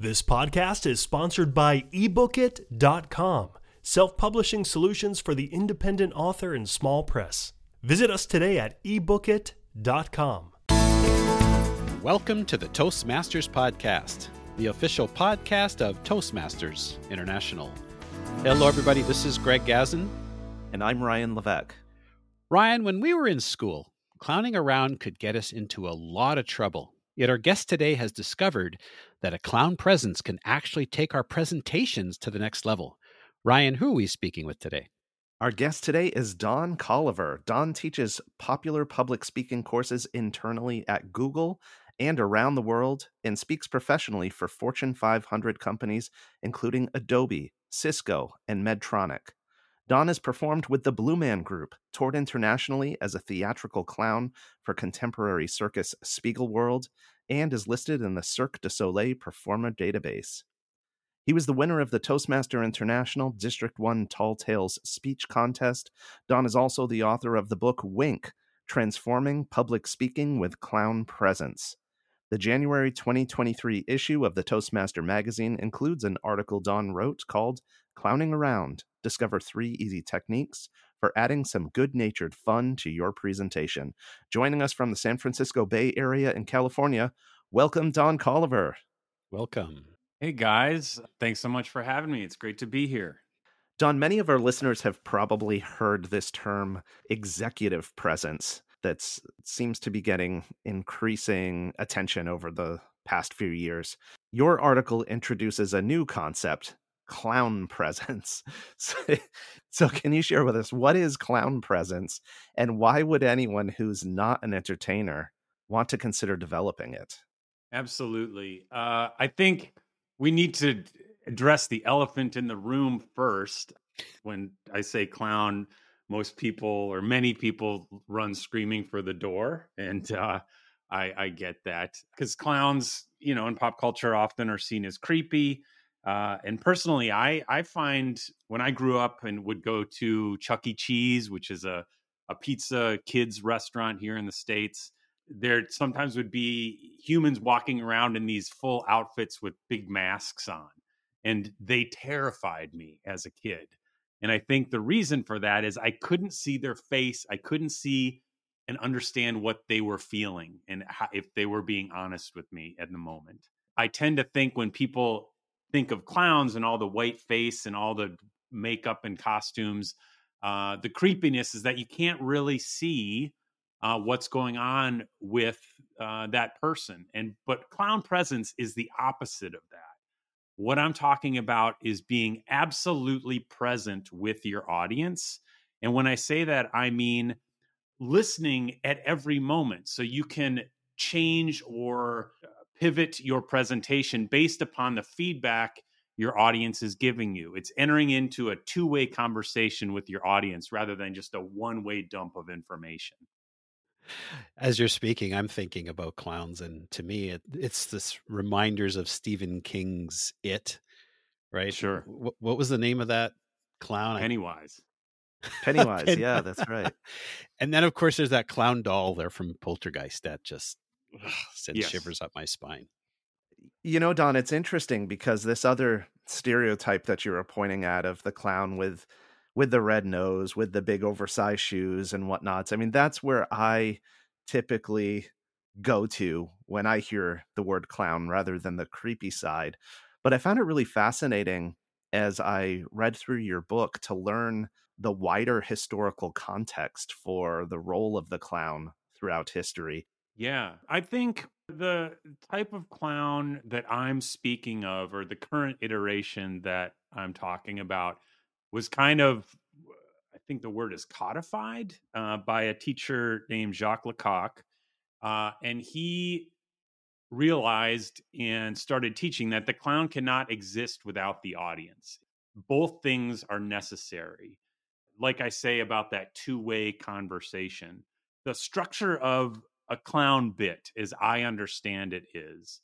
This podcast is sponsored by ebookit.com, self publishing solutions for the independent author and small press. Visit us today at ebookit.com. Welcome to the Toastmasters Podcast, the official podcast of Toastmasters International. Hello, everybody. This is Greg Gazin. And I'm Ryan Levesque. Ryan, when we were in school, clowning around could get us into a lot of trouble. Yet our guest today has discovered that a clown presence can actually take our presentations to the next level. Ryan, who are we speaking with today? Our guest today is Don Colliver. Don teaches popular public speaking courses internally at Google and around the world and speaks professionally for Fortune 500 companies, including Adobe, Cisco, and Medtronic. Don has performed with the Blue Man Group, toured internationally as a theatrical clown for contemporary circus Spiegelworld, and is listed in the Cirque du Soleil Performer Database. He was the winner of the Toastmaster International District 1 Tall Tales Speech Contest. Don is also the author of the book Wink Transforming Public Speaking with Clown Presence. The January 2023 issue of the Toastmaster magazine includes an article Don wrote called Clowning Around Discover Three Easy Techniques for Adding Some Good Natured Fun to Your Presentation. Joining us from the San Francisco Bay Area in California, welcome Don Colliver. Welcome. Hey guys, thanks so much for having me. It's great to be here. Don, many of our listeners have probably heard this term executive presence that seems to be getting increasing attention over the past few years. Your article introduces a new concept, clown presence. So, so, can you share with us what is clown presence and why would anyone who's not an entertainer want to consider developing it? Absolutely. Uh, I think we need to address the elephant in the room first. When I say clown, most people or many people run screaming for the door. And uh, I, I get that because clowns, you know, in pop culture often are seen as creepy. Uh, and personally, I I find when I grew up and would go to Chuck E. Cheese, which is a a pizza kids restaurant here in the states, there sometimes would be humans walking around in these full outfits with big masks on, and they terrified me as a kid. And I think the reason for that is I couldn't see their face, I couldn't see and understand what they were feeling and how, if they were being honest with me at the moment. I tend to think when people think of clowns and all the white face and all the makeup and costumes, uh, the creepiness is that you can't really see uh, what's going on with uh, that person. And but clown presence is the opposite of that. What I'm talking about is being absolutely present with your audience. And when I say that, I mean listening at every moment. So you can change or pivot your presentation based upon the feedback your audience is giving you. It's entering into a two way conversation with your audience rather than just a one way dump of information. As you're speaking, I'm thinking about clowns, and to me, it, it's this reminders of Stephen King's It, right? Sure. W- what was the name of that clown? Pennywise. Pennywise, Pennywise. yeah, that's right. and then, of course, there's that clown doll there from Poltergeist that just ugh, sends Yes. shivers up my spine. You know, Don, it's interesting because this other stereotype that you were pointing at of the clown with with the red nose, with the big oversized shoes and whatnots. I mean, that's where I typically go to when I hear the word clown rather than the creepy side. But I found it really fascinating as I read through your book to learn the wider historical context for the role of the clown throughout history. Yeah, I think the type of clown that I'm speaking of, or the current iteration that I'm talking about, was kind of, I think the word is codified uh, by a teacher named Jacques Lecoq. Uh, and he realized and started teaching that the clown cannot exist without the audience. Both things are necessary. Like I say about that two way conversation, the structure of a clown bit, as I understand it, is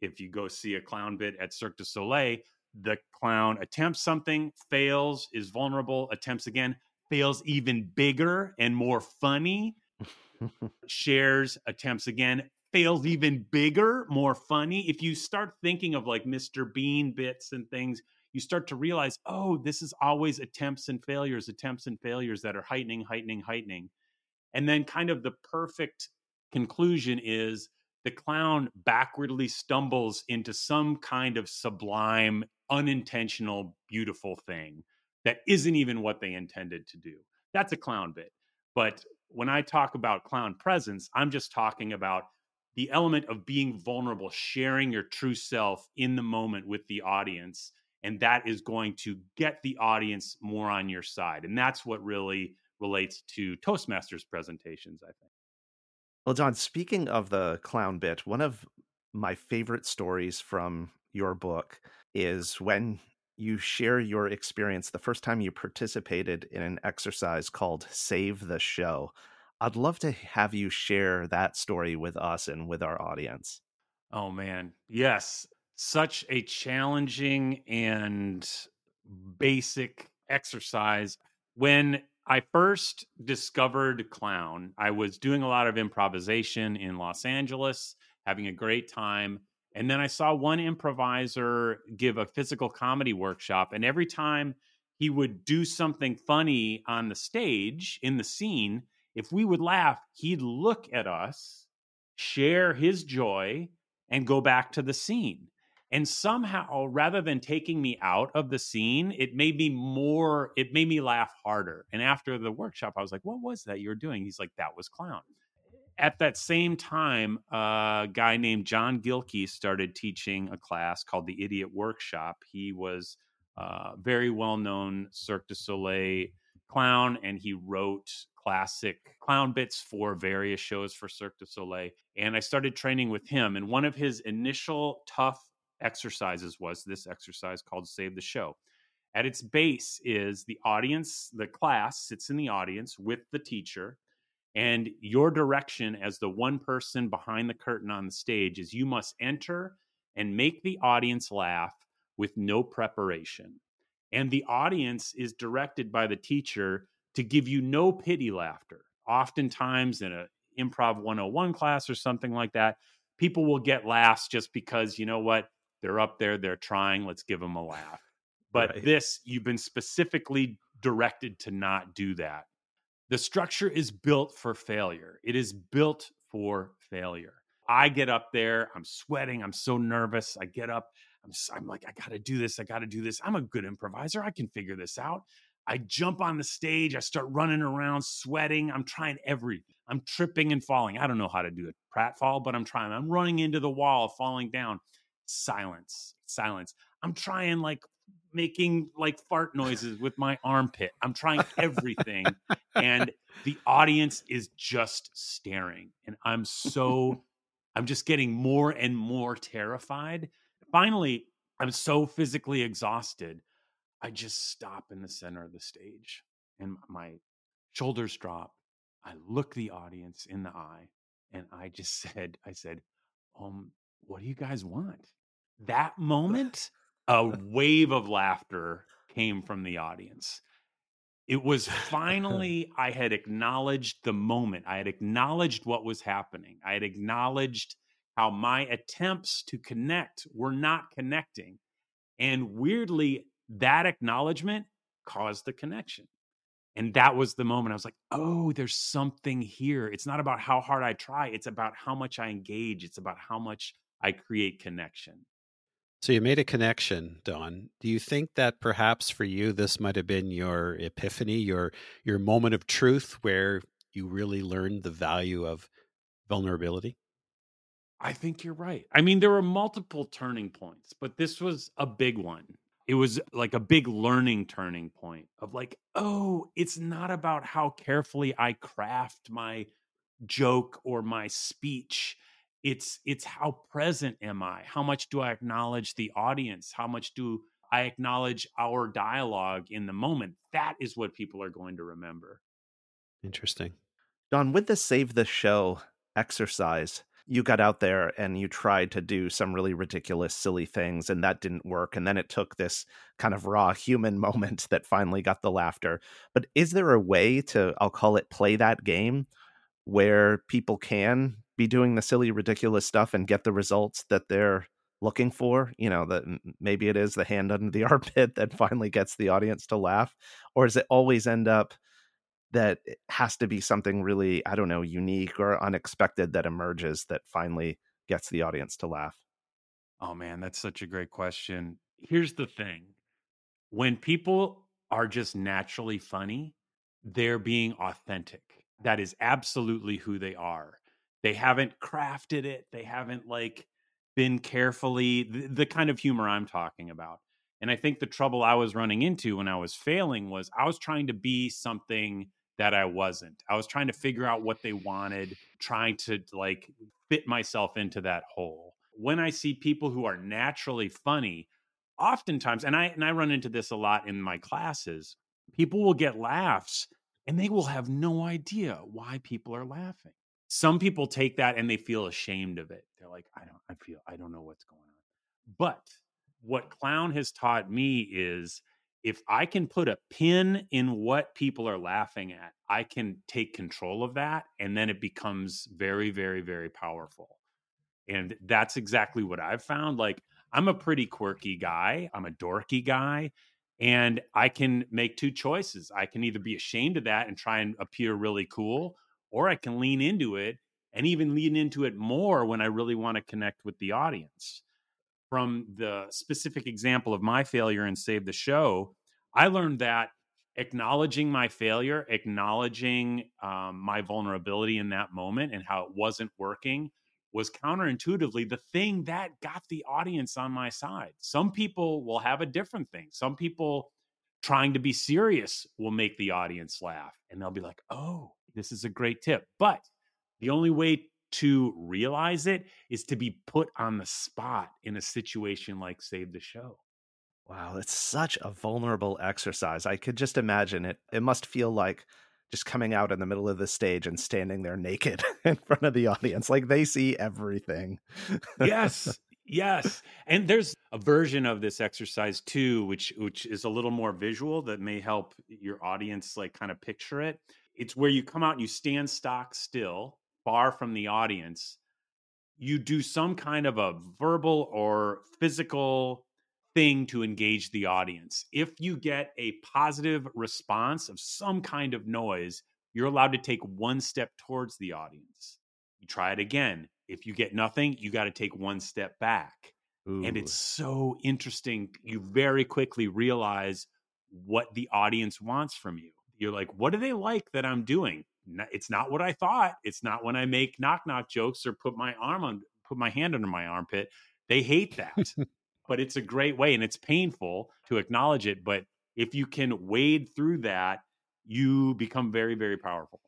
if you go see a clown bit at Cirque du Soleil, the clown attempts something, fails, is vulnerable, attempts again, fails even bigger and more funny, shares, attempts again, fails even bigger, more funny. If you start thinking of like Mr. Bean bits and things, you start to realize, oh, this is always attempts and failures, attempts and failures that are heightening, heightening, heightening. And then kind of the perfect conclusion is the clown backwardly stumbles into some kind of sublime, unintentional, beautiful thing that isn't even what they intended to do. That's a clown bit. But when I talk about clown presence, I'm just talking about the element of being vulnerable, sharing your true self in the moment with the audience and that is going to get the audience more on your side and that's what really relates to toastmasters presentations i think. Well Don speaking of the clown bit one of my favorite stories from your book is when you share your experience the first time you participated in an exercise called save the show. I'd love to have you share that story with us and with our audience. Oh man. Yes. Such a challenging and basic exercise. When I first discovered clown, I was doing a lot of improvisation in Los Angeles, having a great time. And then I saw one improviser give a physical comedy workshop. And every time he would do something funny on the stage in the scene, if we would laugh, he'd look at us, share his joy, and go back to the scene. And somehow, rather than taking me out of the scene, it made me more, it made me laugh harder. And after the workshop, I was like, what was that you were doing? He's like, that was clown. At that same time, a guy named John Gilkey started teaching a class called the Idiot Workshop. He was a very well known Cirque du Soleil clown, and he wrote classic clown bits for various shows for Cirque du Soleil. And I started training with him. And one of his initial tough exercises was this exercise called Save the Show. At its base is the audience, the class sits in the audience with the teacher. And your direction as the one person behind the curtain on the stage is you must enter and make the audience laugh with no preparation. And the audience is directed by the teacher to give you no pity laughter. Oftentimes, in a improv 101 class or something like that, people will get laughs just because, you know what, they're up there, they're trying, let's give them a laugh. But right. this, you've been specifically directed to not do that. The structure is built for failure. It is built for failure. I get up there, I'm sweating, I'm so nervous. I get up, I'm, I'm like, I gotta do this, I gotta do this. I'm a good improviser, I can figure this out. I jump on the stage, I start running around, sweating. I'm trying everything. I'm tripping and falling. I don't know how to do a pratfall, but I'm trying. I'm running into the wall, falling down silence, silence. I'm trying like making like fart noises with my armpit. I'm trying everything. and the audience is just staring. And I'm so, I'm just getting more and more terrified. Finally, I'm so physically exhausted. I just stop in the center of the stage and my shoulders drop. I look the audience in the eye and I just said, I said, um, what do you guys want? That moment, a wave of laughter came from the audience. It was finally, I had acknowledged the moment. I had acknowledged what was happening. I had acknowledged how my attempts to connect were not connecting. And weirdly, that acknowledgement caused the connection. And that was the moment I was like, oh, there's something here. It's not about how hard I try, it's about how much I engage, it's about how much I create connection. So you made a connection, Don. Do you think that perhaps for you this might have been your epiphany, your your moment of truth where you really learned the value of vulnerability? I think you're right. I mean, there were multiple turning points, but this was a big one. It was like a big learning turning point of like, oh, it's not about how carefully I craft my joke or my speech it's it's how present am i? How much do i acknowledge the audience? How much do i acknowledge our dialogue in the moment? That is what people are going to remember. Interesting. Don with the save the show exercise you got out there and you tried to do some really ridiculous silly things and that didn't work and then it took this kind of raw human moment that finally got the laughter. But is there a way to i'll call it play that game where people can be doing the silly, ridiculous stuff and get the results that they're looking for you know that maybe it is the hand under the armpit that finally gets the audience to laugh or does it always end up that it has to be something really i don't know unique or unexpected that emerges that finally gets the audience to laugh? Oh man that's such a great question. Here's the thing. When people are just naturally funny they're being authentic that is absolutely who they are they haven't crafted it they haven't like been carefully the, the kind of humor I'm talking about. And I think the trouble I was running into when I was failing was I was trying to be something that I wasn't. I was trying to figure out what they wanted, trying to like fit myself into that hole. When I see people who are naturally funny, oftentimes and I and I run into this a lot in my classes, people will get laughs and they will have no idea why people are laughing some people take that and they feel ashamed of it. They're like, I don't, I feel, I don't know what's going on. But what clown has taught me is if I can put a pin in what people are laughing at, I can take control of that. And then it becomes very, very, very powerful. And that's exactly what I've found. Like, I'm a pretty quirky guy, I'm a dorky guy. And I can make two choices. I can either be ashamed of that and try and appear really cool, or I can lean into it and even lean into it more when I really want to connect with the audience. From the specific example of my failure and Save the Show, I learned that acknowledging my failure, acknowledging um, my vulnerability in that moment and how it wasn't working was counterintuitively the thing that got the audience on my side. Some people will have a different thing. Some people trying to be serious will make the audience laugh and they'll be like, oh, this is a great tip. But the only way to realize it is to be put on the spot in a situation like Save the Show. Wow, it's such a vulnerable exercise. I could just imagine it. It must feel like just coming out in the middle of the stage and standing there naked in front of the audience. Like they see everything. yes. Yes. And there's a version of this exercise too, which which is a little more visual that may help your audience like kind of picture it it's where you come out and you stand stock still, far from the audience. You do some kind of a verbal or physical thing to engage the audience. If you get a positive response of some kind of noise, you're allowed to take one step towards the audience. You try it again. If you get nothing, you got to take one step back. Ooh. And it's so interesting. You very quickly realize what the audience wants from you you're like, what do they like that I'm doing? It's not what I thought. It's not when I make knock knock jokes or put my arm on, put my hand under my armpit. They hate that. But it's a great way and it's painful to acknowledge it. But if you can wade through that, you become very, very powerful.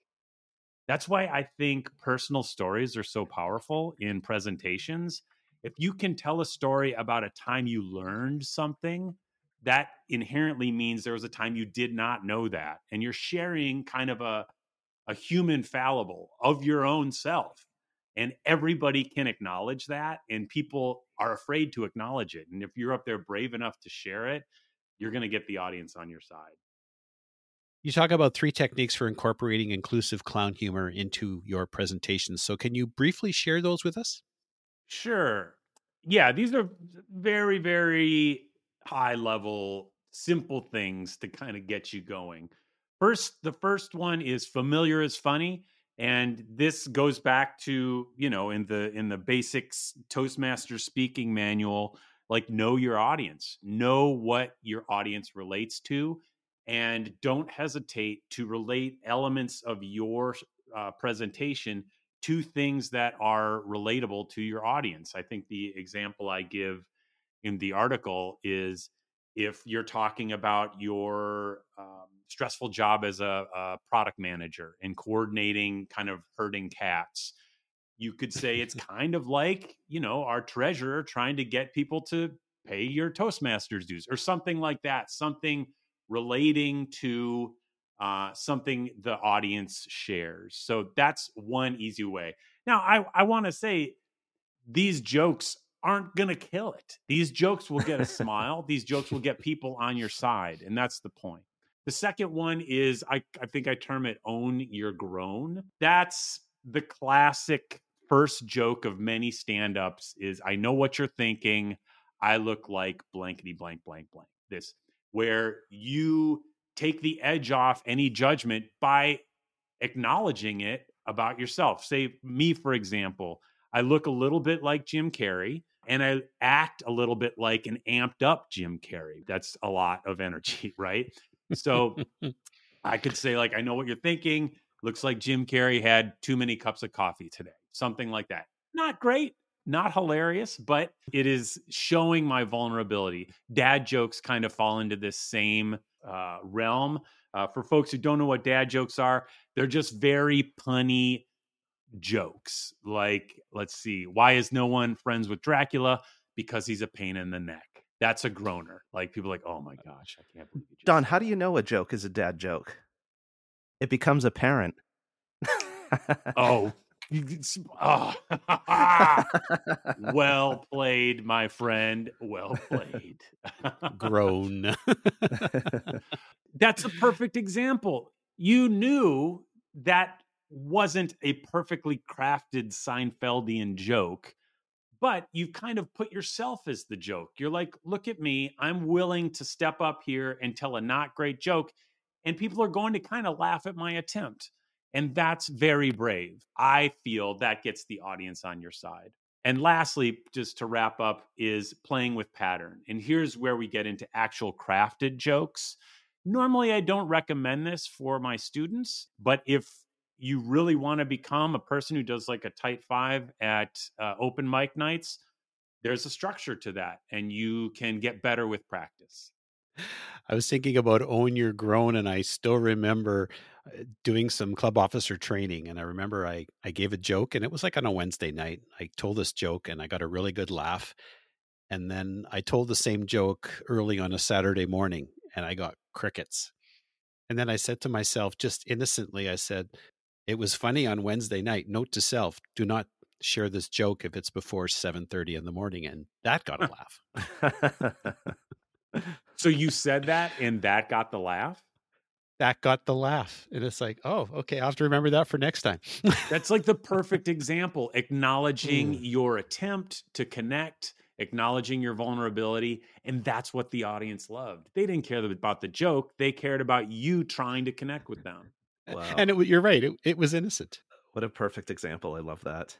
That's why I think personal stories are so powerful in presentations. If you can tell a story about a time you learned something that inherently means there was a time you did not know that and you're sharing kind of a a human fallible of your own self and everybody can acknowledge that and people are afraid to acknowledge it and if you're up there brave enough to share it you're going to get the audience on your side you talk about three techniques for incorporating inclusive clown humor into your presentations so can you briefly share those with us sure yeah these are very very high level, simple things to kind of get you going. First, the first one is familiar is funny. And this goes back to, you know, in the in the basics Toastmaster speaking manual, like know your audience, know what your audience relates to, and don't hesitate to relate elements of your uh, presentation to things that are relatable to your audience. I think the example I give in the article is if you're talking about your um, stressful job as a, a, product manager and coordinating kind of herding cats you could say it's kind of like you know our treasurer trying to get people to pay your toastmasters dues or something like that something relating to uh, something the audience shares so that's one easy way now i, I want to say these jokes aren't going to kill it. These jokes will get a smile. These jokes will get people on your side. And that's the point. The second one is I, I think I term it own your groan. That's the classic first joke of many stand-ups is I know what you're thinking. I look like blankety blank blank blank. This where you take the edge off any judgment by acknowledging it about yourself. Say me for example, I look a little bit like Jim Carrey and I act a little bit like an amped up Jim Carrey. That's a lot of energy, right? So I could say like I know what you're thinking. Looks like Jim Carrey had too many cups of coffee today. Something like that. Not great, not hilarious, but it is showing my vulnerability. Dad jokes kind of fall into this same uh, realm. Uh, for folks who don't know what dad jokes are, they're just very punny jokes. Like, let's see, why is no one friends with Dracula? Because he's a pain in the neck. That's a groaner. Like people like, oh my uh, gosh, I can't believe you. Don, how do you know a joke is a dad joke? It becomes apparent. oh, oh. well played, my friend. Well played. Groan. That's a perfect example. You knew that wasn't a perfectly crafted Seinfeldian joke, but you've kind of put yourself as the joke. You're like, look at me. I'm willing to step up here and tell a not great joke. And people are going to kind of laugh at my attempt. And that's very brave. I feel that gets the audience on your side. And lastly, just to wrap up, is playing with pattern. And here's where we get into actual crafted jokes. Normally, I don't recommend this for my students, but if you really want to become a person who does like a tight five at uh, open mic nights, there's a structure to that, and you can get better with practice. I was thinking about own your groan, and I still remember uh, doing some club officer training. And I remember I I gave a joke, and it was like on a Wednesday night. I told this joke, and I got a really good laugh. And then I told the same joke early on a Saturday morning, and I got crickets. And then I said to myself, just innocently, I said, it was funny on Wednesday night. Note to self: do not share this joke if it's before seven thirty in the morning, and that got a laugh. so you said that, and that got the laugh. That got the laugh, and it's like, oh, okay, I'll have to remember that for next time. That's like the perfect example, acknowledging mm. your attempt to connect acknowledging your vulnerability. And that's what the audience loved. They didn't care about the joke, they cared about you trying to connect with them. Wow. And it, you're right. It, it was innocent. What a perfect example. I love that.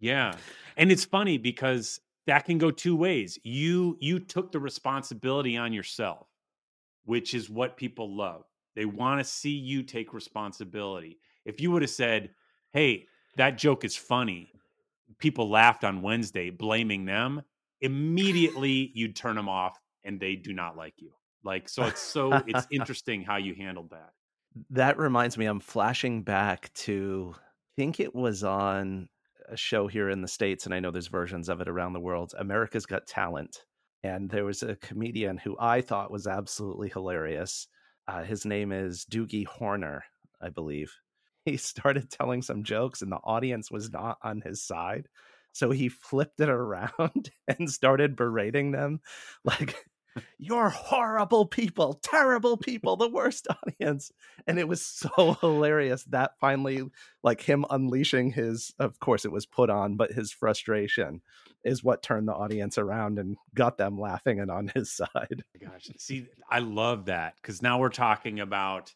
Yeah. And it's funny because that can go two ways. You you took the responsibility on yourself, which is what people love. They want to see you take responsibility. If you would have said, "Hey, that joke is funny." People laughed on Wednesday blaming them, immediately you'd turn them off and they do not like you. Like so it's so it's interesting how you handled that that reminds me, I'm flashing back to, I think it was on a show here in the States, and I know there's versions of it around the world America's Got Talent. And there was a comedian who I thought was absolutely hilarious. Uh, his name is Doogie Horner, I believe. He started telling some jokes, and the audience was not on his side. So he flipped it around and started berating them like you're horrible people, terrible people, the worst audience. And it was so hilarious that finally, like him unleashing his, of course, it was put on, but his frustration is what turned the audience around and got them laughing and on his side. Oh gosh, see, I love that because now we're talking about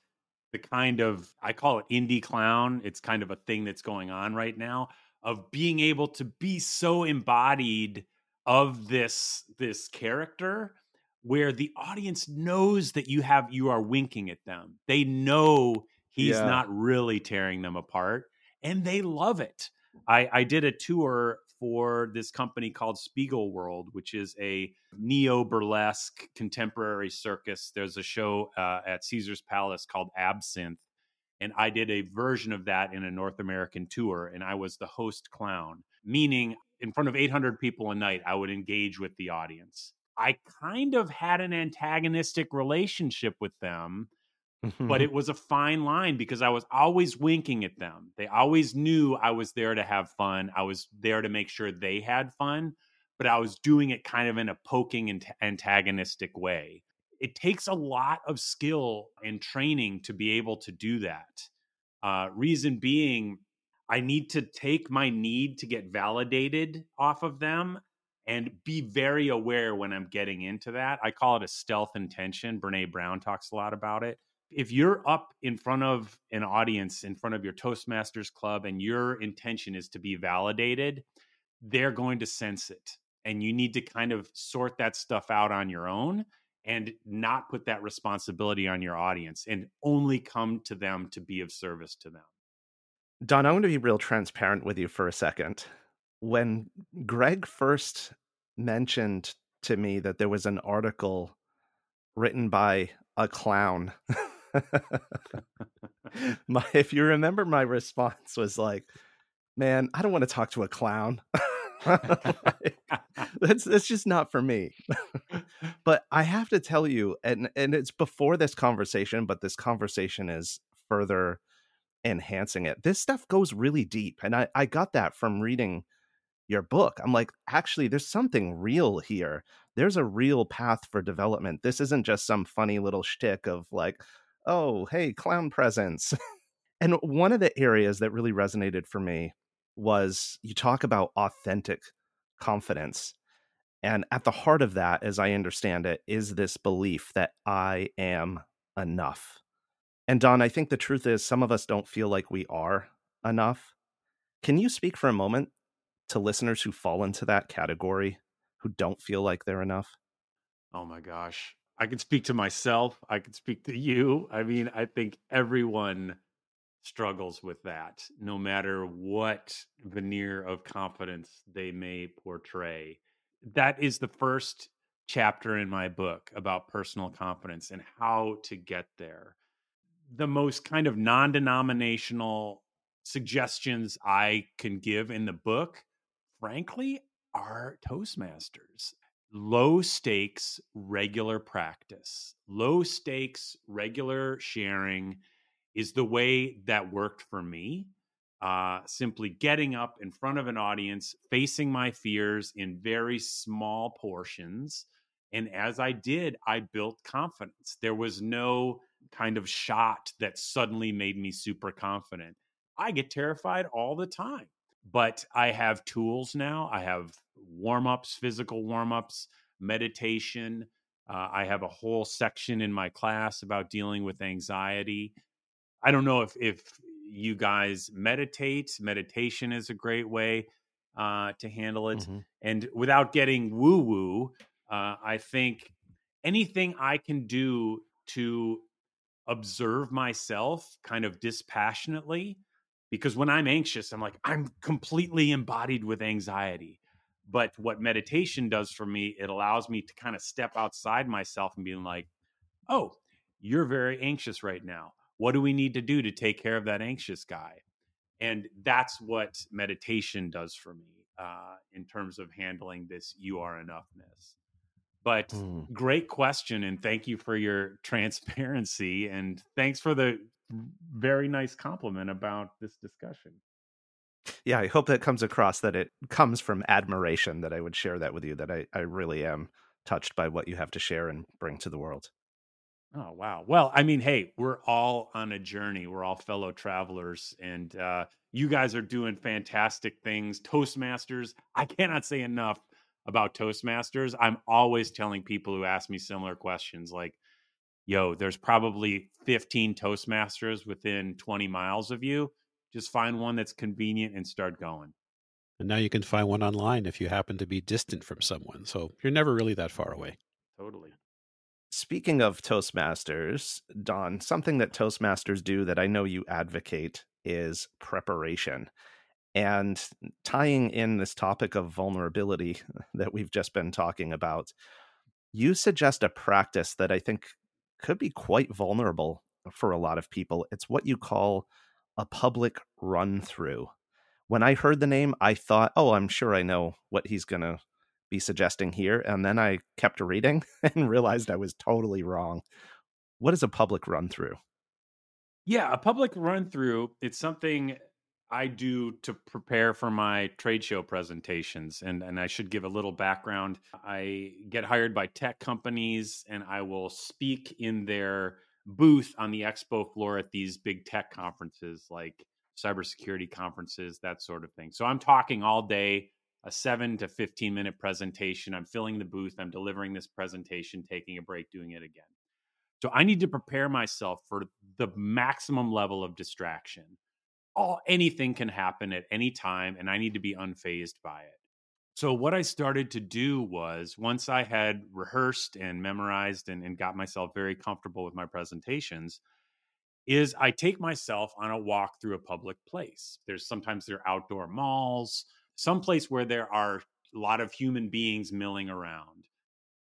the kind of, I call it indie clown. It's kind of a thing that's going on right now of being able to be so embodied of this this character where the audience knows that you have you are winking at them. They know he's yeah. not really tearing them apart and they love it. I, I did a tour for this company called Spiegelworld, which is a neo burlesque contemporary circus. There's a show uh, at Caesars Palace called Absinthe. And I did a version of that in a North American tour, and I was the host clown, meaning in front of 800 people a night, I would engage with the audience. I kind of had an antagonistic relationship with them, but it was a fine line because I was always winking at them. They always knew I was there to have fun. I was there to make sure they had fun, but I was doing it kind of in a poking and antagonistic way. It takes a lot of skill and training to be able to do that. Uh, reason being, I need to take my need to get validated off of them and be very aware when I'm getting into that. I call it a stealth intention. Brene Brown talks a lot about it. If you're up in front of an audience, in front of your Toastmasters club, and your intention is to be validated, they're going to sense it. And you need to kind of sort that stuff out on your own and not put that responsibility on your audience and only come to them to be of service to them. Don, I want to be real transparent with you for a second. When Greg first mentioned to me that there was an article written by a clown, my, if you remember, my response was like, man, I don't want to talk to a clown. that's that's just not for me. but I have to tell you, and and it's before this conversation, but this conversation is further enhancing it. This stuff goes really deep. And I, I got that from reading your book. I'm like, actually, there's something real here. There's a real path for development. This isn't just some funny little shtick of like, oh, hey, clown presence. and one of the areas that really resonated for me was you talk about authentic confidence. And at the heart of that, as I understand it, is this belief that I am enough. And Don, I think the truth is some of us don't feel like we are enough. Can you speak for a moment to listeners who fall into that category, who don't feel like they're enough? Oh my gosh. I can speak to myself. I can speak to you. I mean, I think everyone struggles with that, no matter what veneer of confidence they may portray. That is the first chapter in my book about personal confidence and how to get there the most kind of non denominational suggestions I can give in the book, frankly, are Toastmasters. Low stakes, regular practice. Low stakes, regular sharing is the way that worked for me. Uh, simply getting up in front of an audience, facing my fears in very small portions. And as I did, I built confidence. There was no kind of shot that suddenly made me super confident. I get terrified all the time, but I have tools now. I have warm ups, physical warm ups, meditation. Uh, I have a whole section in my class about dealing with anxiety. I don't know if if you guys meditate. Meditation is a great way uh, to handle it, mm-hmm. and without getting woo woo, uh, I think anything I can do to observe myself kind of dispassionately because when I'm anxious, I'm like, I'm completely embodied with anxiety. But what meditation does for me, it allows me to kind of step outside myself and being like, oh, you're very anxious right now. What do we need to do to take care of that anxious guy? And that's what meditation does for me uh, in terms of handling this you are enoughness. But mm. great question, and thank you for your transparency, and thanks for the very nice compliment about this discussion. Yeah, I hope that comes across that it comes from admiration that I would share that with you, that I, I really am touched by what you have to share and bring to the world. Oh wow. Well, I mean, hey, we're all on a journey. We're all fellow travelers and uh you guys are doing fantastic things. Toastmasters, I cannot say enough about Toastmasters, I'm always telling people who ask me similar questions like, yo, there's probably 15 Toastmasters within 20 miles of you. Just find one that's convenient and start going. And now you can find one online if you happen to be distant from someone. So you're never really that far away. Totally. Speaking of Toastmasters, Don, something that Toastmasters do that I know you advocate is preparation. And tying in this topic of vulnerability that we've just been talking about, you suggest a practice that I think could be quite vulnerable for a lot of people. It's what you call a public run through. When I heard the name, I thought, oh, I'm sure I know what he's going to be suggesting here. And then I kept reading and realized I was totally wrong. What is a public run through? Yeah, a public run through, it's something I do to prepare for my trade show presentations. And, and I should give a little background. I get hired by tech companies and I will speak in their booth on the expo floor at these big tech conferences like cybersecurity conferences, that sort of thing. So I'm talking all day, a seven to 15 minute presentation. I'm filling the booth, I'm delivering this presentation, taking a break, doing it again. So I need to prepare myself for the maximum level of distraction. All anything can happen at any time, and I need to be unfazed by it. So what I started to do was once I had rehearsed and memorized and, and got myself very comfortable with my presentations, is I take myself on a walk through a public place. There's sometimes there are outdoor malls, some place where there are a lot of human beings milling around.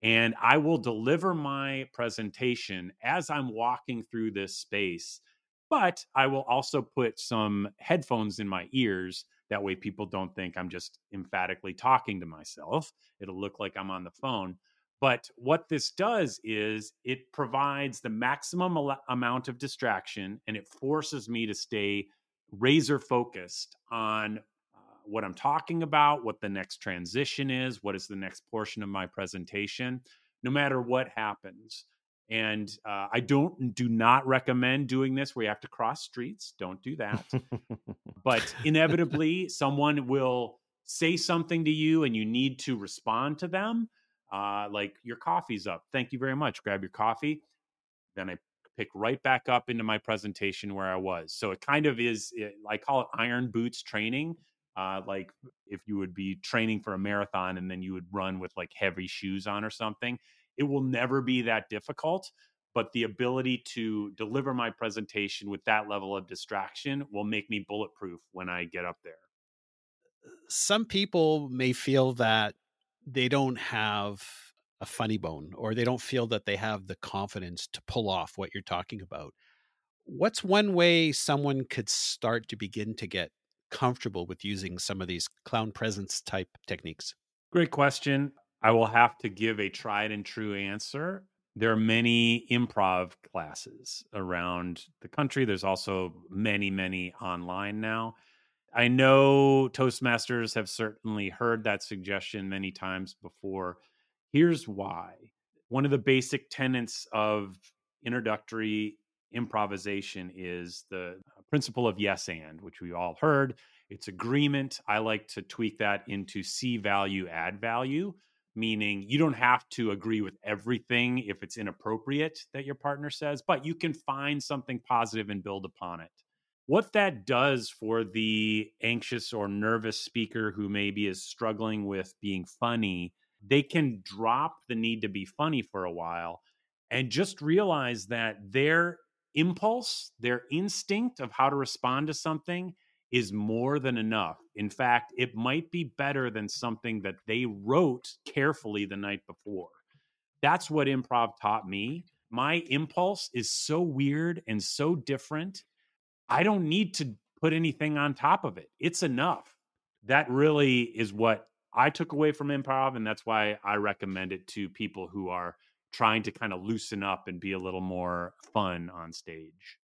And I will deliver my presentation as I'm walking through this space, but I will also put some headphones in my ears. That way, people don't think I'm just emphatically talking to myself. It'll look like I'm on the phone. But what this does is it provides the maximum al- amount of distraction and it forces me to stay razor focused on uh, what I'm talking about, what the next transition is, what is the next portion of my presentation, no matter what happens. And uh, I don't do not recommend doing this where you have to cross streets. Don't do that. but inevitably, someone will say something to you and you need to respond to them uh, like your coffee's up. Thank you very much. Grab your coffee. Then I pick right back up into my presentation where I was. So it kind of is, it, I call it iron boots training. Uh, like if you would be training for a marathon and then you would run with like heavy shoes on or something, it will never be that difficult. But the ability to deliver my presentation with that level of distraction will make me bulletproof when I get up there. Some people may feel that they don't have a funny bone or they don't feel that they have the confidence to pull off what you're talking about. What's one way someone could start to begin to get comfortable with using some of these clown presence type techniques? Great question. I will have to give a tried and true answer. There are many improv classes around the country. There's also many, many online now. I know Toastmasters have certainly heard that suggestion many times before. Here's why. One of the basic tenets of introductory improvisation is the principle of yes and, which we all heard. It's agreement. I like to tweak that into see value, add value, meaning you don't have to agree with everything if it's inappropriate that your partner says, but you can find something positive and build upon it. What that does for the anxious or nervous speaker who maybe is struggling with being funny, they can drop the need to be funny for a while and just realize that their impulse, their instinct of how to respond to something is more than enough. In fact, it might be better than something that they wrote carefully the night before. That's what improv taught me. My impulse is so weird and so different I don't need to put anything on top of it. It's enough. That really is what I took away from improv. And that's why I recommend it to people who are trying to kind of loosen up and be a little more fun on stage.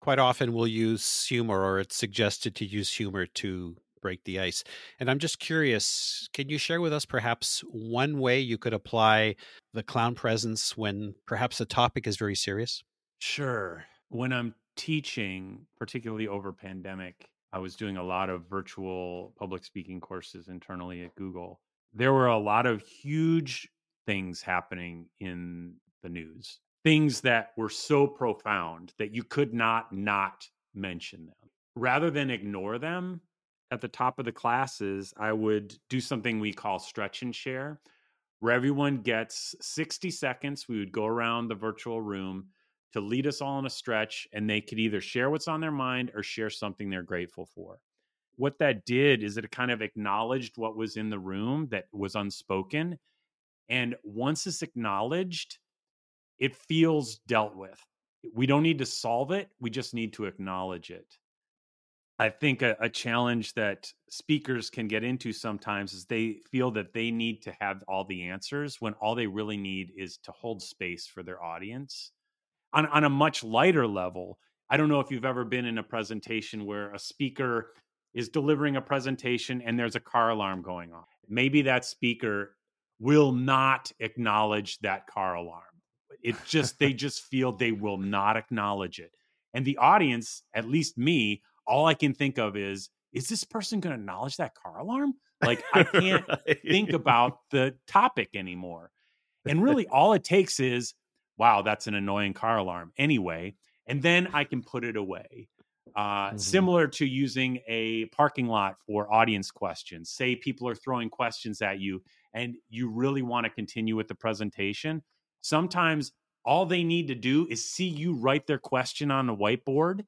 Quite often we'll use humor, or it's suggested to use humor to break the ice. And I'm just curious can you share with us perhaps one way you could apply the clown presence when perhaps the topic is very serious? Sure. When I'm teaching, particularly over pandemic, I was doing a lot of virtual public speaking courses internally at Google. There were a lot of huge things happening in the news, things that were so profound that you could not not mention them. Rather than ignore them at the top of the classes, I would do something we call stretch and share, where everyone gets 60 seconds. We would go around the virtual room to lead us all in a stretch and they could either share what's on their mind or share something they're grateful for. What that did is it kind of acknowledged what was in the room that was unspoken. And once it's acknowledged, it feels dealt with. We don't need to solve it, we just need to acknowledge it. I think a, a, challenge that speakers can get into sometimes is they feel that they need to have all the answers when all they really need is to hold space for their audience on, on a much lighter level, I don't know if you've ever been in a presentation where a speaker is delivering a presentation and there's a car alarm going on. Maybe that speaker will not acknowledge that car alarm. It just, they just feel they will not acknowledge it. And the audience, at least me, all I can think of is, is this person going to acknowledge that car alarm? Like I can't think about the topic anymore. And really, all it takes is, wow, that's an annoying car alarm anyway. And then I can put it away. Uh, mm-hmm. Similar to using a parking lot for audience questions. Say people are throwing questions at you and you really want to continue with the presentation. Sometimes all they need to do is see you write their question on the whiteboard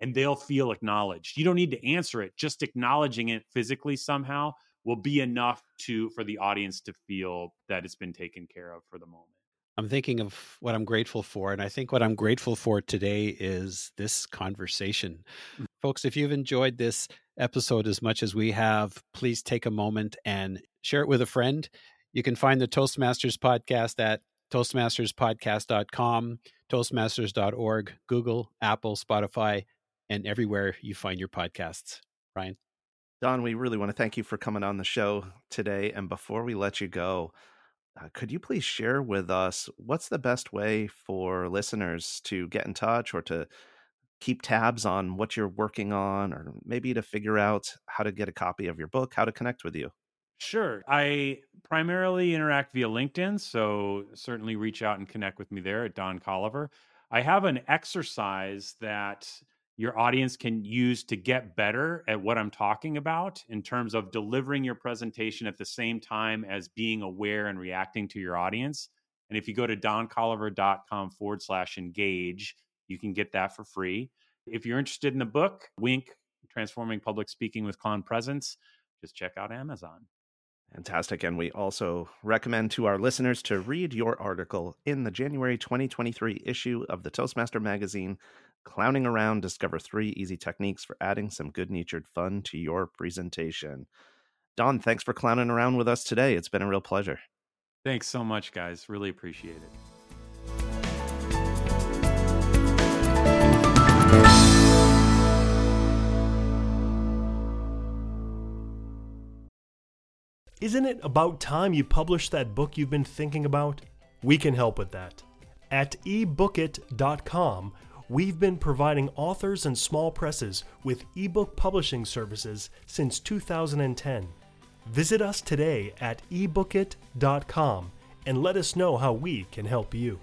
and they'll feel acknowledged. You don't need to answer it, just acknowledging it physically somehow will be enough to for the audience to feel that it's been taken care of for the moment. I'm thinking of what I'm grateful for. And I think what I'm grateful for today is this conversation. Mm. Folks, if you've enjoyed this episode as much as we have, please take a moment and share it with a friend. You can find the Toastmasters podcast at toastmasterspodcast.com, toastmasters.org, Google, Apple, Spotify, and everywhere you find your podcasts. Ryan. Don, we really want to thank you for coming on the show today. And before we let you go, uh, could you please share with us what's the best way for listeners to get in touch or to keep tabs on what you're working on, or maybe to figure out how to get a copy of your book, how to connect with you? Sure. I primarily interact via LinkedIn, so certainly reach out and connect with me there at Don Colliver. I have an exercise that your audience can use to get better at what I'm talking about in terms of delivering your presentation at the same time as being aware and reacting to your audience. And if you go to doncolliver.com forward slash engage, you can get that for free. If you're interested in the book, Wink Transforming Public Speaking with Clown Presence, just check out Amazon. Fantastic. And we also recommend to our listeners to read your article in the January 2023 issue of the Toastmaster magazine, Clowning Around Discover Three Easy Techniques for Adding Some Good Natured Fun to Your Presentation. Don, thanks for clowning around with us today. It's been a real pleasure. Thanks so much, guys. Really appreciate it. Isn't it about time you published that book you've been thinking about? We can help with that. At ebookit.com, we've been providing authors and small presses with ebook publishing services since 2010. Visit us today at ebookit.com and let us know how we can help you.